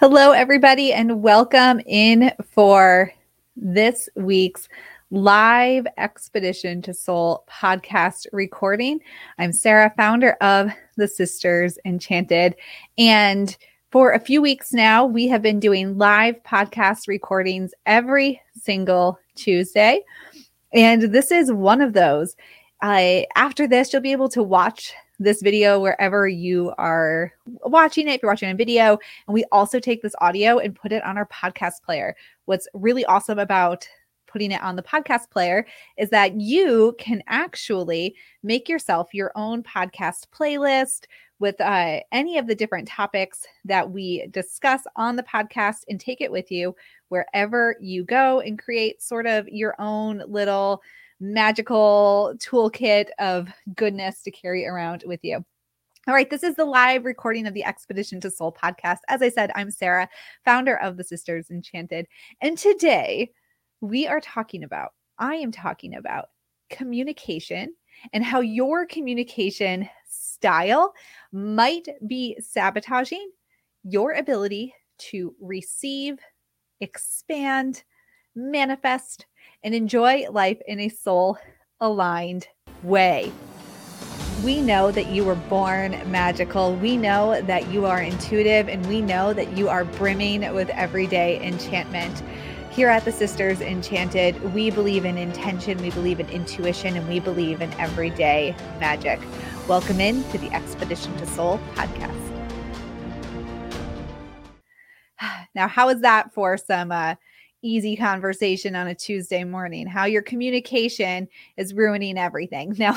Hello, everybody, and welcome in for this week's live Expedition to Soul podcast recording. I'm Sarah, founder of the Sisters Enchanted. And for a few weeks now, we have been doing live podcast recordings every single Tuesday. And this is one of those. Uh, after this, you'll be able to watch this video wherever you are watching it. If you're watching a video, and we also take this audio and put it on our podcast player. What's really awesome about putting it on the podcast player is that you can actually make yourself your own podcast playlist with uh, any of the different topics that we discuss on the podcast and take it with you wherever you go and create sort of your own little magical toolkit of goodness to carry around with you. All right, this is the live recording of the Expedition to Soul podcast. As I said, I'm Sarah, founder of the Sisters Enchanted. And today we are talking about, I am talking about communication and how your communication style might be sabotaging your ability to receive, expand, manifest, and enjoy life in a soul aligned way. We know that you were born magical. We know that you are intuitive, and we know that you are brimming with everyday enchantment. Here at the Sisters Enchanted, we believe in intention, we believe in intuition, and we believe in everyday magic. Welcome in to the Expedition to Soul podcast. Now, how is that for some uh, easy conversation on a Tuesday morning, how your communication is ruining everything. Now,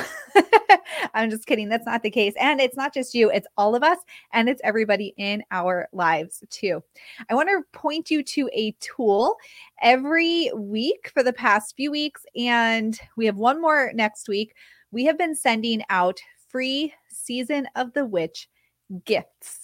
I'm just kidding. That's not the case. And it's not just you, it's all of us and it's everybody in our lives too. I want to point you to a tool every week for the past few weeks. And we have one more next week. We have been sending out free season of the witch gifts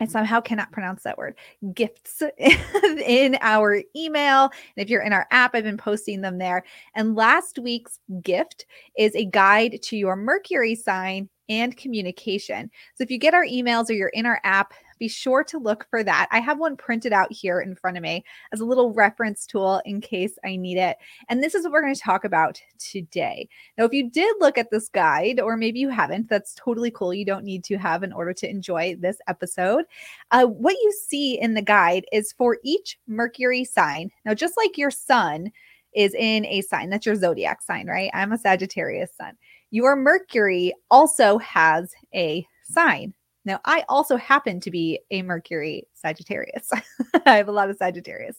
I somehow cannot pronounce that word gifts in our email. And if you're in our app, I've been posting them there. And last week's gift is a guide to your Mercury sign and communication. So if you get our emails or you're in our app, be sure to look for that. I have one printed out here in front of me as a little reference tool in case I need it. And this is what we're going to talk about today. Now, if you did look at this guide, or maybe you haven't, that's totally cool. You don't need to have in order to enjoy this episode. Uh, what you see in the guide is for each Mercury sign. Now, just like your sun is in a sign, that's your zodiac sign, right? I'm a Sagittarius sun. Your Mercury also has a sign. Now, I also happen to be a Mercury Sagittarius. I have a lot of Sagittarius.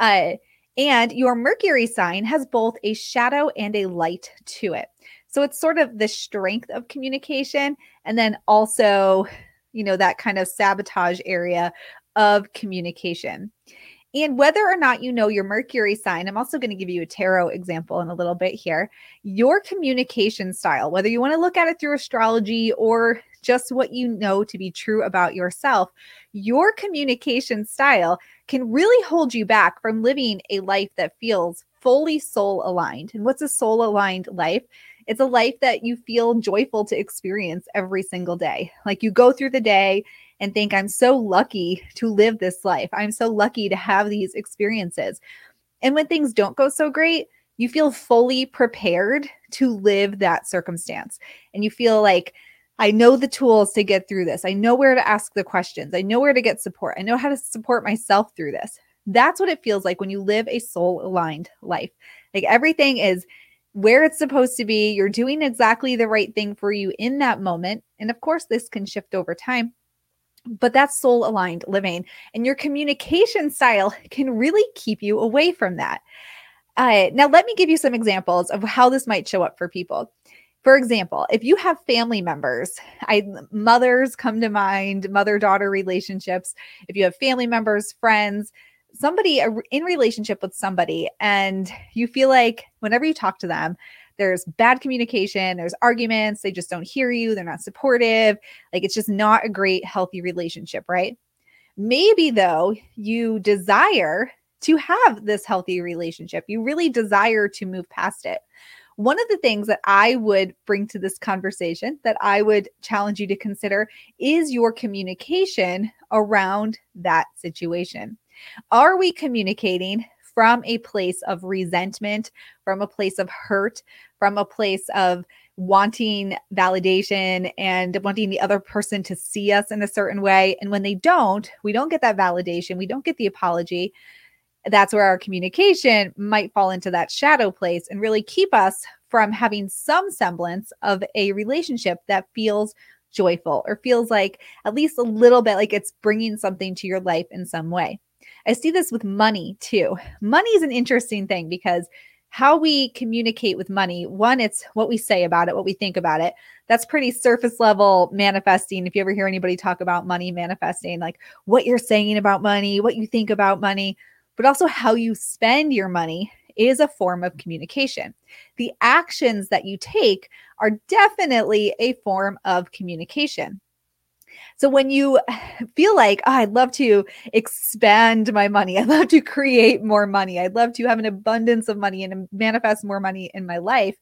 Uh, and your Mercury sign has both a shadow and a light to it. So it's sort of the strength of communication and then also, you know, that kind of sabotage area of communication. And whether or not you know your Mercury sign, I'm also going to give you a tarot example in a little bit here. Your communication style, whether you want to look at it through astrology or just what you know to be true about yourself, your communication style can really hold you back from living a life that feels fully soul aligned. And what's a soul aligned life? It's a life that you feel joyful to experience every single day. Like you go through the day and think, I'm so lucky to live this life. I'm so lucky to have these experiences. And when things don't go so great, you feel fully prepared to live that circumstance. And you feel like, I know the tools to get through this. I know where to ask the questions. I know where to get support. I know how to support myself through this. That's what it feels like when you live a soul aligned life. Like everything is where it's supposed to be. You're doing exactly the right thing for you in that moment. And of course, this can shift over time, but that's soul aligned living. And your communication style can really keep you away from that. Uh, now, let me give you some examples of how this might show up for people. For example, if you have family members, I mothers come to mind, mother-daughter relationships. If you have family members, friends, somebody in relationship with somebody and you feel like whenever you talk to them, there's bad communication, there's arguments, they just don't hear you, they're not supportive, like it's just not a great healthy relationship, right? Maybe though, you desire to have this healthy relationship. You really desire to move past it one of the things that I would bring to this conversation that I would challenge you to consider is your communication around that situation. Are we communicating from a place of resentment, from a place of hurt, from a place of wanting validation and wanting the other person to see us in a certain way. And when they don't, we don't get that validation, we don't get the apology. That's where our communication might fall into that shadow place and really keep us from having some semblance of a relationship that feels joyful or feels like at least a little bit like it's bringing something to your life in some way. I see this with money too. Money is an interesting thing because how we communicate with money one it's what we say about it what we think about it. That's pretty surface level manifesting. If you ever hear anybody talk about money manifesting like what you're saying about money what you think about money but also how you spend your money is a form of communication. The actions that you take are definitely a form of communication so when you feel like, oh, I'd love to expand my money, I'd love to create more money, I'd love to have an abundance of money and manifest more money in my life,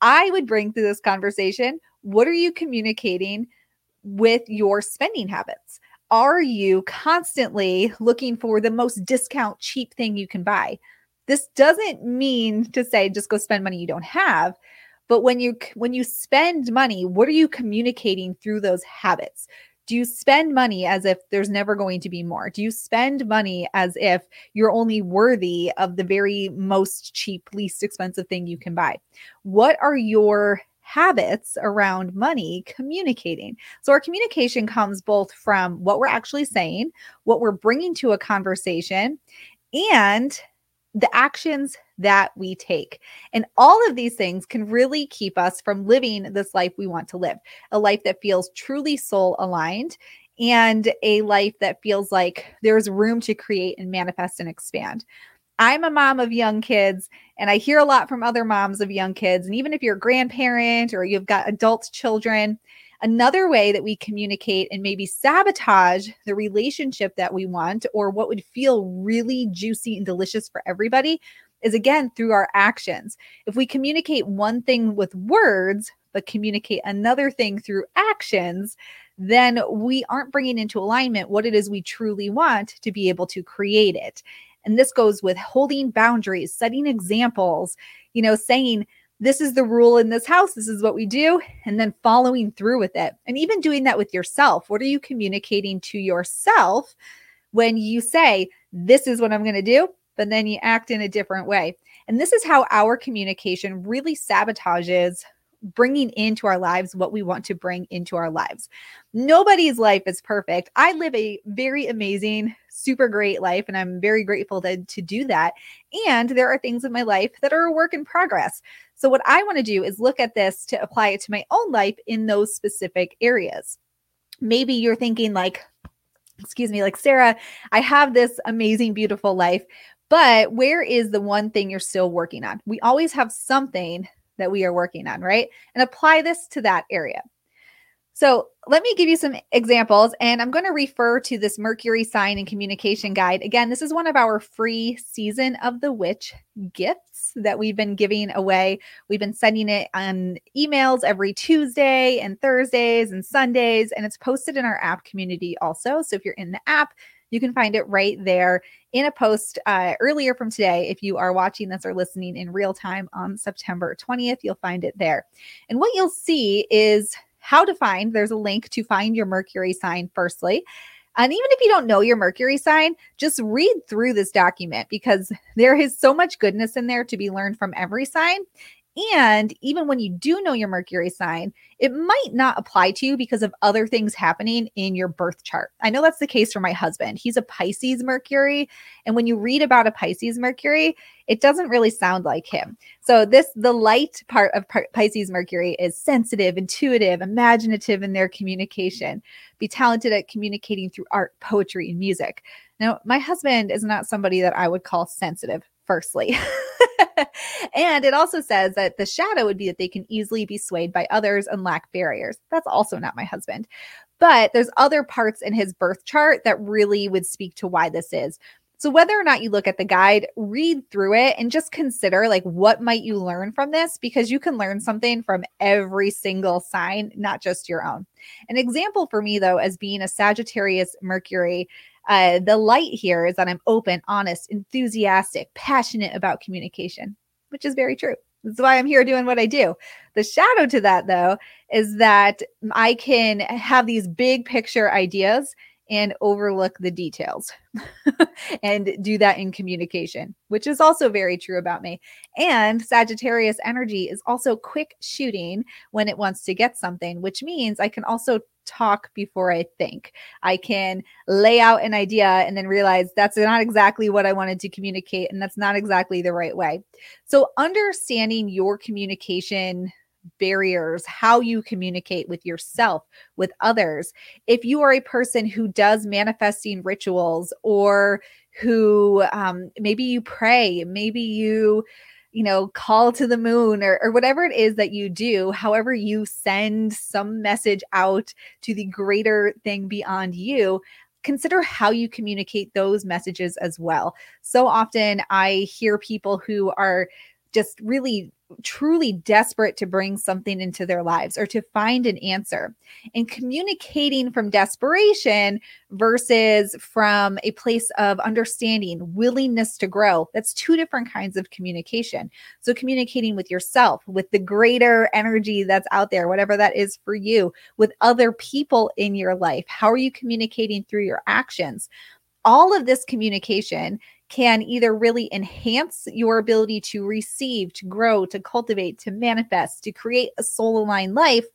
I would bring to this conversation what are you communicating with your spending habits? Are you constantly looking for the most discount, cheap thing you can buy? This doesn't mean to say just go spend money you don't have, but when you when you spend money, what are you communicating through those habits? Do you spend money as if there's never going to be more? Do you spend money as if you're only worthy of the very most cheap, least expensive thing you can buy? What are your habits around money communicating. So, our communication comes both from what we're actually saying, what we're bringing to a conversation, and the actions that we take. And all of these things can really keep us from living this life we want to live a life that feels truly soul aligned and a life that feels like there's room to create and manifest and expand. I'm a mom of young kids, and I hear a lot from other moms of young kids. And even if you're a grandparent or you've got adult children, Another way that we communicate and maybe sabotage the relationship that we want or what would feel really juicy and delicious for everybody is again through our actions. If we communicate one thing with words, but communicate another thing through actions, then we aren't bringing into alignment what it is we truly want to be able to create it. And this goes with holding boundaries, setting examples, you know, saying, this is the rule in this house. This is what we do. And then following through with it. And even doing that with yourself. What are you communicating to yourself when you say, This is what I'm going to do? But then you act in a different way. And this is how our communication really sabotages bringing into our lives what we want to bring into our lives. Nobody's life is perfect. I live a very amazing, super great life, and I'm very grateful to, to do that. And there are things in my life that are a work in progress. So, what I want to do is look at this to apply it to my own life in those specific areas. Maybe you're thinking, like, excuse me, like, Sarah, I have this amazing, beautiful life, but where is the one thing you're still working on? We always have something that we are working on, right? And apply this to that area. So let me give you some examples, and I'm going to refer to this Mercury sign and communication guide. Again, this is one of our free season of the witch gifts that we've been giving away. We've been sending it on emails every Tuesday and Thursdays and Sundays, and it's posted in our app community also. So if you're in the app, you can find it right there in a post uh, earlier from today. If you are watching this or listening in real time on September 20th, you'll find it there. And what you'll see is how to find, there's a link to find your Mercury sign, firstly. And even if you don't know your Mercury sign, just read through this document because there is so much goodness in there to be learned from every sign. And even when you do know your Mercury sign, it might not apply to you because of other things happening in your birth chart. I know that's the case for my husband. He's a Pisces Mercury. And when you read about a Pisces Mercury, it doesn't really sound like him. So, this, the light part of Pisces Mercury is sensitive, intuitive, imaginative in their communication, be talented at communicating through art, poetry, and music. Now, my husband is not somebody that I would call sensitive, firstly. and it also says that the shadow would be that they can easily be swayed by others and lack barriers. That's also not my husband. But there's other parts in his birth chart that really would speak to why this is. So whether or not you look at the guide, read through it and just consider like what might you learn from this because you can learn something from every single sign, not just your own. An example for me though as being a Sagittarius Mercury, uh, the light here is that I'm open, honest, enthusiastic, passionate about communication, which is very true. That's why I'm here doing what I do. The shadow to that, though, is that I can have these big picture ideas and overlook the details and do that in communication, which is also very true about me. And Sagittarius energy is also quick shooting when it wants to get something, which means I can also talk before I think. I can lay out an idea and then realize that's not exactly what I wanted to communicate and that's not exactly the right way. So, understanding your communication barriers, how you communicate with yourself, with others. If you are a person who does manifesting rituals or who um, maybe you pray, maybe you you know, call to the moon or, or whatever it is that you do, however, you send some message out to the greater thing beyond you, consider how you communicate those messages as well. So often I hear people who are just really truly desperate to bring something into their lives or to find an answer. And communicating from desperation versus from a place of understanding willingness to grow that's two different kinds of communication. So communicating with yourself with the greater energy that's out there whatever that is for you with other people in your life. How are you communicating through your actions? All of this communication can either really enhance your ability to receive, to grow, to cultivate, to manifest, to create a soul aligned life,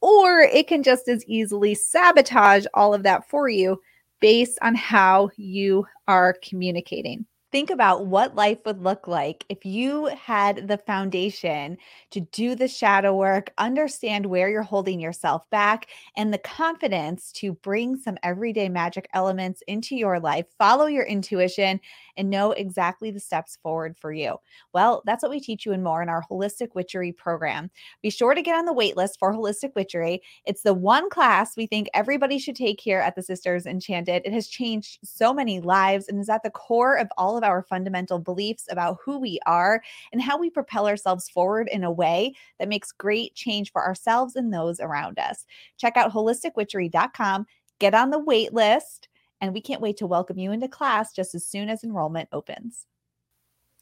or it can just as easily sabotage all of that for you based on how you are communicating. Think about what life would look like if you had the foundation to do the shadow work, understand where you're holding yourself back, and the confidence to bring some everyday magic elements into your life, follow your intuition, and know exactly the steps forward for you. Well, that's what we teach you and more in our Holistic Witchery program. Be sure to get on the wait list for Holistic Witchery. It's the one class we think everybody should take here at the Sisters Enchanted. It has changed so many lives and is at the core of all of our fundamental beliefs about who we are and how we propel ourselves forward in a way that makes great change for ourselves and those around us. Check out holisticwitchery.com, get on the wait list, and we can't wait to welcome you into class just as soon as enrollment opens.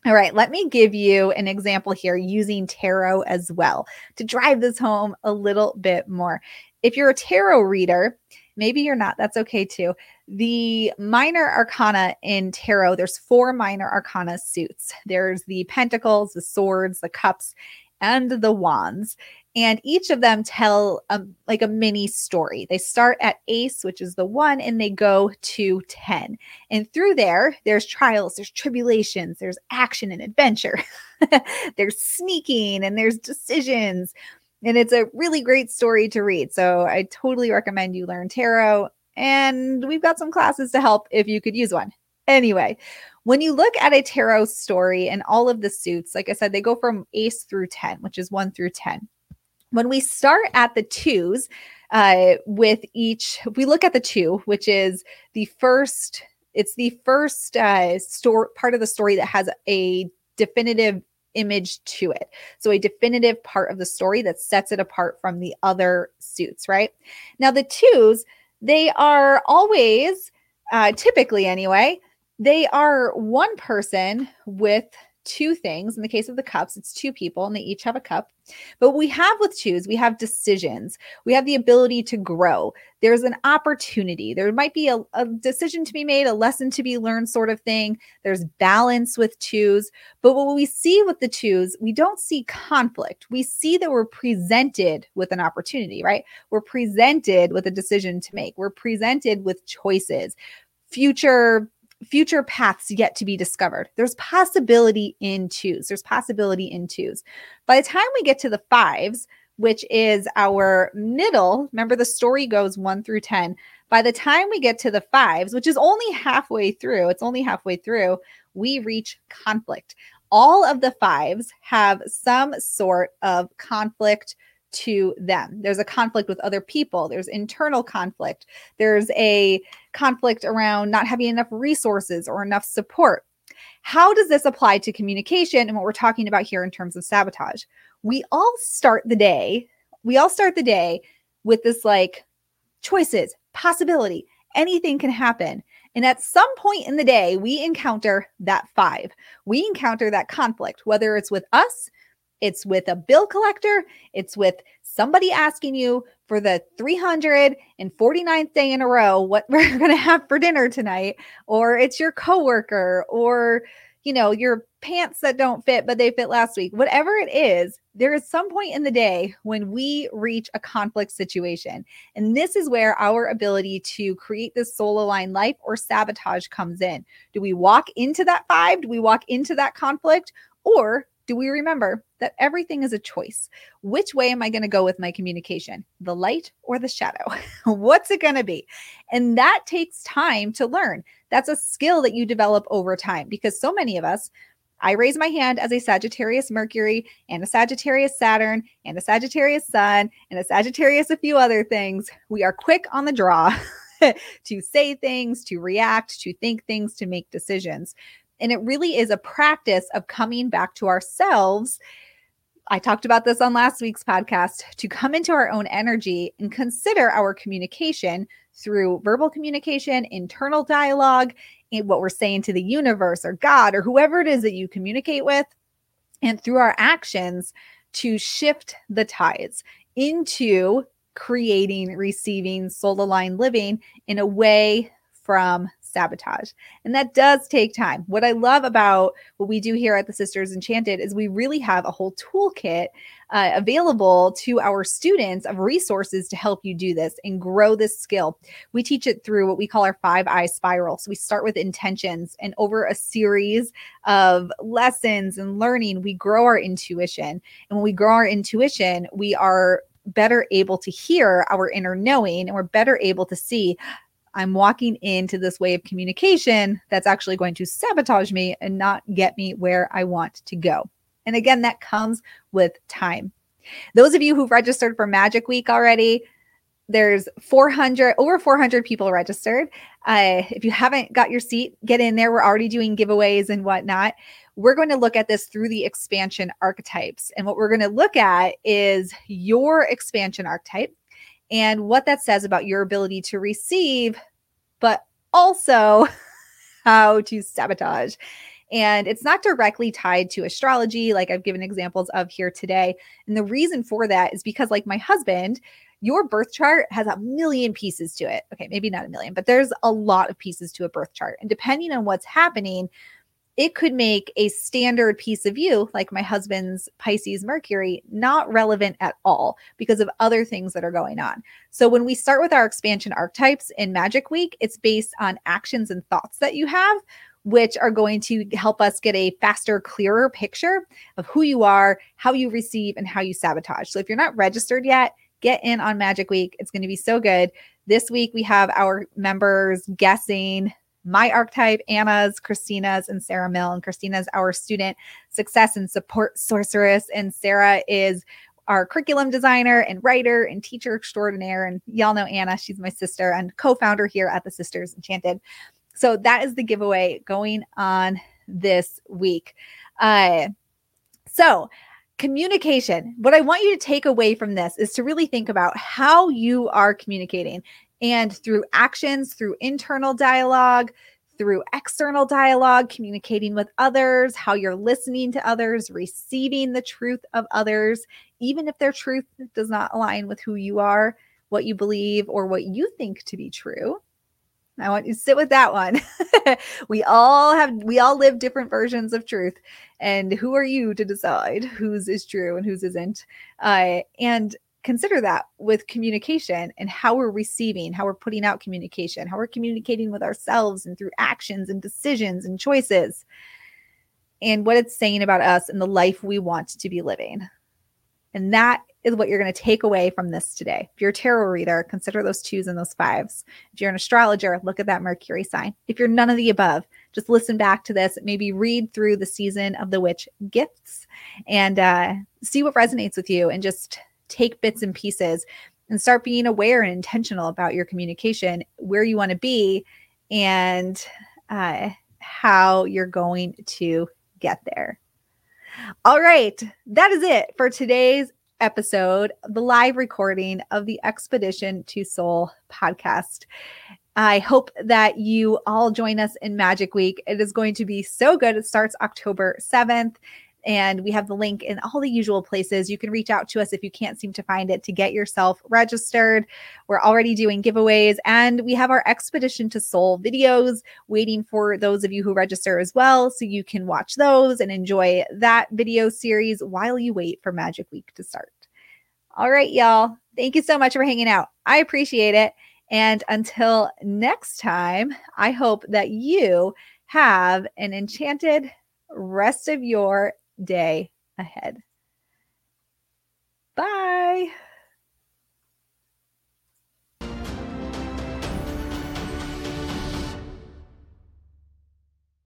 All right, let me give you an example here using tarot as well to drive this home a little bit more. If you're a tarot reader, maybe you're not, that's okay too. The minor arcana in tarot, there's four minor arcana suits. There's the pentacles, the swords, the cups, and the wands and each of them tell a, like a mini story. They start at ace, which is the one, and they go to 10. And through there, there's trials, there's tribulations, there's action and adventure, there's sneaking, and there's decisions. And it's a really great story to read. So I totally recommend you learn tarot. And we've got some classes to help if you could use one. Anyway, when you look at a tarot story and all of the suits, like I said, they go from ace through 10, which is one through 10 when we start at the twos uh, with each, we look at the two, which is the first, it's the first uh, story part of the story that has a definitive image to it. So a definitive part of the story that sets it apart from the other suits, right? Now the twos, they are always, uh, typically anyway, they are one person with two things. In the case of the cups, it's two people and they each have a cup. But we have with twos, we have decisions. We have the ability to grow. There's an opportunity. There might be a, a decision to be made, a lesson to be learned, sort of thing. There's balance with twos. But what we see with the twos, we don't see conflict. We see that we're presented with an opportunity, right? We're presented with a decision to make. We're presented with choices, future future paths yet to be discovered. There's possibility in twos. There's possibility in twos. By the time we get to the fives, which is our middle, remember the story goes one through 10. By the time we get to the fives, which is only halfway through, it's only halfway through, we reach conflict. All of the fives have some sort of conflict to them. There's a conflict with other people, there's internal conflict, there's a conflict around not having enough resources or enough support. How does this apply to communication and what we're talking about here in terms of sabotage? We all start the day, we all start the day with this like choices, possibility, anything can happen. And at some point in the day, we encounter that five. We encounter that conflict, whether it's with us, it's with a bill collector, it's with somebody asking you for the 349th day in a row what we're going to have for dinner tonight, or it's your coworker, or you know, your pants that don't fit, but they fit last week. Whatever it is, there is some point in the day when we reach a conflict situation. And this is where our ability to create this soul aligned life or sabotage comes in. Do we walk into that five? Do we walk into that conflict? Or do we remember that everything is a choice? Which way am I going to go with my communication? The light or the shadow? What's it going to be? And that takes time to learn. That's a skill that you develop over time because so many of us, I raise my hand as a Sagittarius Mercury and a Sagittarius Saturn and a Sagittarius Sun and a Sagittarius a few other things. We are quick on the draw to say things, to react, to think things, to make decisions. And it really is a practice of coming back to ourselves. I talked about this on last week's podcast to come into our own energy and consider our communication through verbal communication, internal dialogue, and what we're saying to the universe or God or whoever it is that you communicate with, and through our actions to shift the tides into creating, receiving, soul aligned living in a way from sabotage. And that does take time. What I love about what we do here at the Sisters Enchanted is we really have a whole toolkit uh, available to our students of resources to help you do this and grow this skill. We teach it through what we call our five eye spiral. So we start with intentions, and over a series of lessons and learning, we grow our intuition. And when we grow our intuition, we are better able to hear our inner knowing and we're better able to see I'm walking into this way of communication that's actually going to sabotage me and not get me where I want to go. And again, that comes with time. Those of you who've registered for Magic Week already, there's 400 over 400 people registered. Uh, if you haven't got your seat, get in there. We're already doing giveaways and whatnot. We're going to look at this through the expansion archetypes. And what we're going to look at is your expansion archetype and what that says about your ability to receive, but also how to sabotage. And it's not directly tied to astrology, like I've given examples of here today. And the reason for that is because, like my husband, your birth chart has a million pieces to it. Okay, maybe not a million, but there's a lot of pieces to a birth chart. And depending on what's happening, it could make a standard piece of you, like my husband's Pisces Mercury, not relevant at all because of other things that are going on. So, when we start with our expansion archetypes in Magic Week, it's based on actions and thoughts that you have, which are going to help us get a faster, clearer picture of who you are, how you receive, and how you sabotage. So, if you're not registered yet, get in on Magic Week. It's going to be so good. This week, we have our members guessing my archetype, Anna's, Christina's, and Sarah Mill. And Christina's our student success and support sorceress, and Sarah is our curriculum designer and writer and teacher extraordinaire. And y'all know Anna, she's my sister and co founder here at the Sisters Enchanted. So that is the giveaway going on this week. Uh, so, communication. What I want you to take away from this is to really think about how you are communicating and through actions, through internal dialogue, through external dialogue, communicating with others, how you're listening to others, receiving the truth of others, even if their truth does not align with who you are, what you believe, or what you think to be true. I want you to sit with that one. we all have, we all live different versions of truth. And who are you to decide whose is true and whose isn't? Uh, and consider that with communication and how we're receiving, how we're putting out communication, how we're communicating with ourselves and through actions and decisions and choices, and what it's saying about us and the life we want to be living. And that is what you're going to take away from this today. If you're a tarot reader, consider those twos and those fives. If you're an astrologer, look at that Mercury sign. If you're none of the above, just listen back to this, maybe read through the season of the witch gifts and uh, see what resonates with you and just take bits and pieces and start being aware and intentional about your communication, where you want to be, and uh, how you're going to get there. All right, that is it for today's episode, the live recording of the Expedition to Soul podcast. I hope that you all join us in Magic Week. It is going to be so good. It starts October 7th. And we have the link in all the usual places. You can reach out to us if you can't seem to find it to get yourself registered. We're already doing giveaways, and we have our Expedition to Soul videos waiting for those of you who register as well. So you can watch those and enjoy that video series while you wait for Magic Week to start. All right, y'all. Thank you so much for hanging out. I appreciate it. And until next time, I hope that you have an enchanted rest of your day ahead. Bye.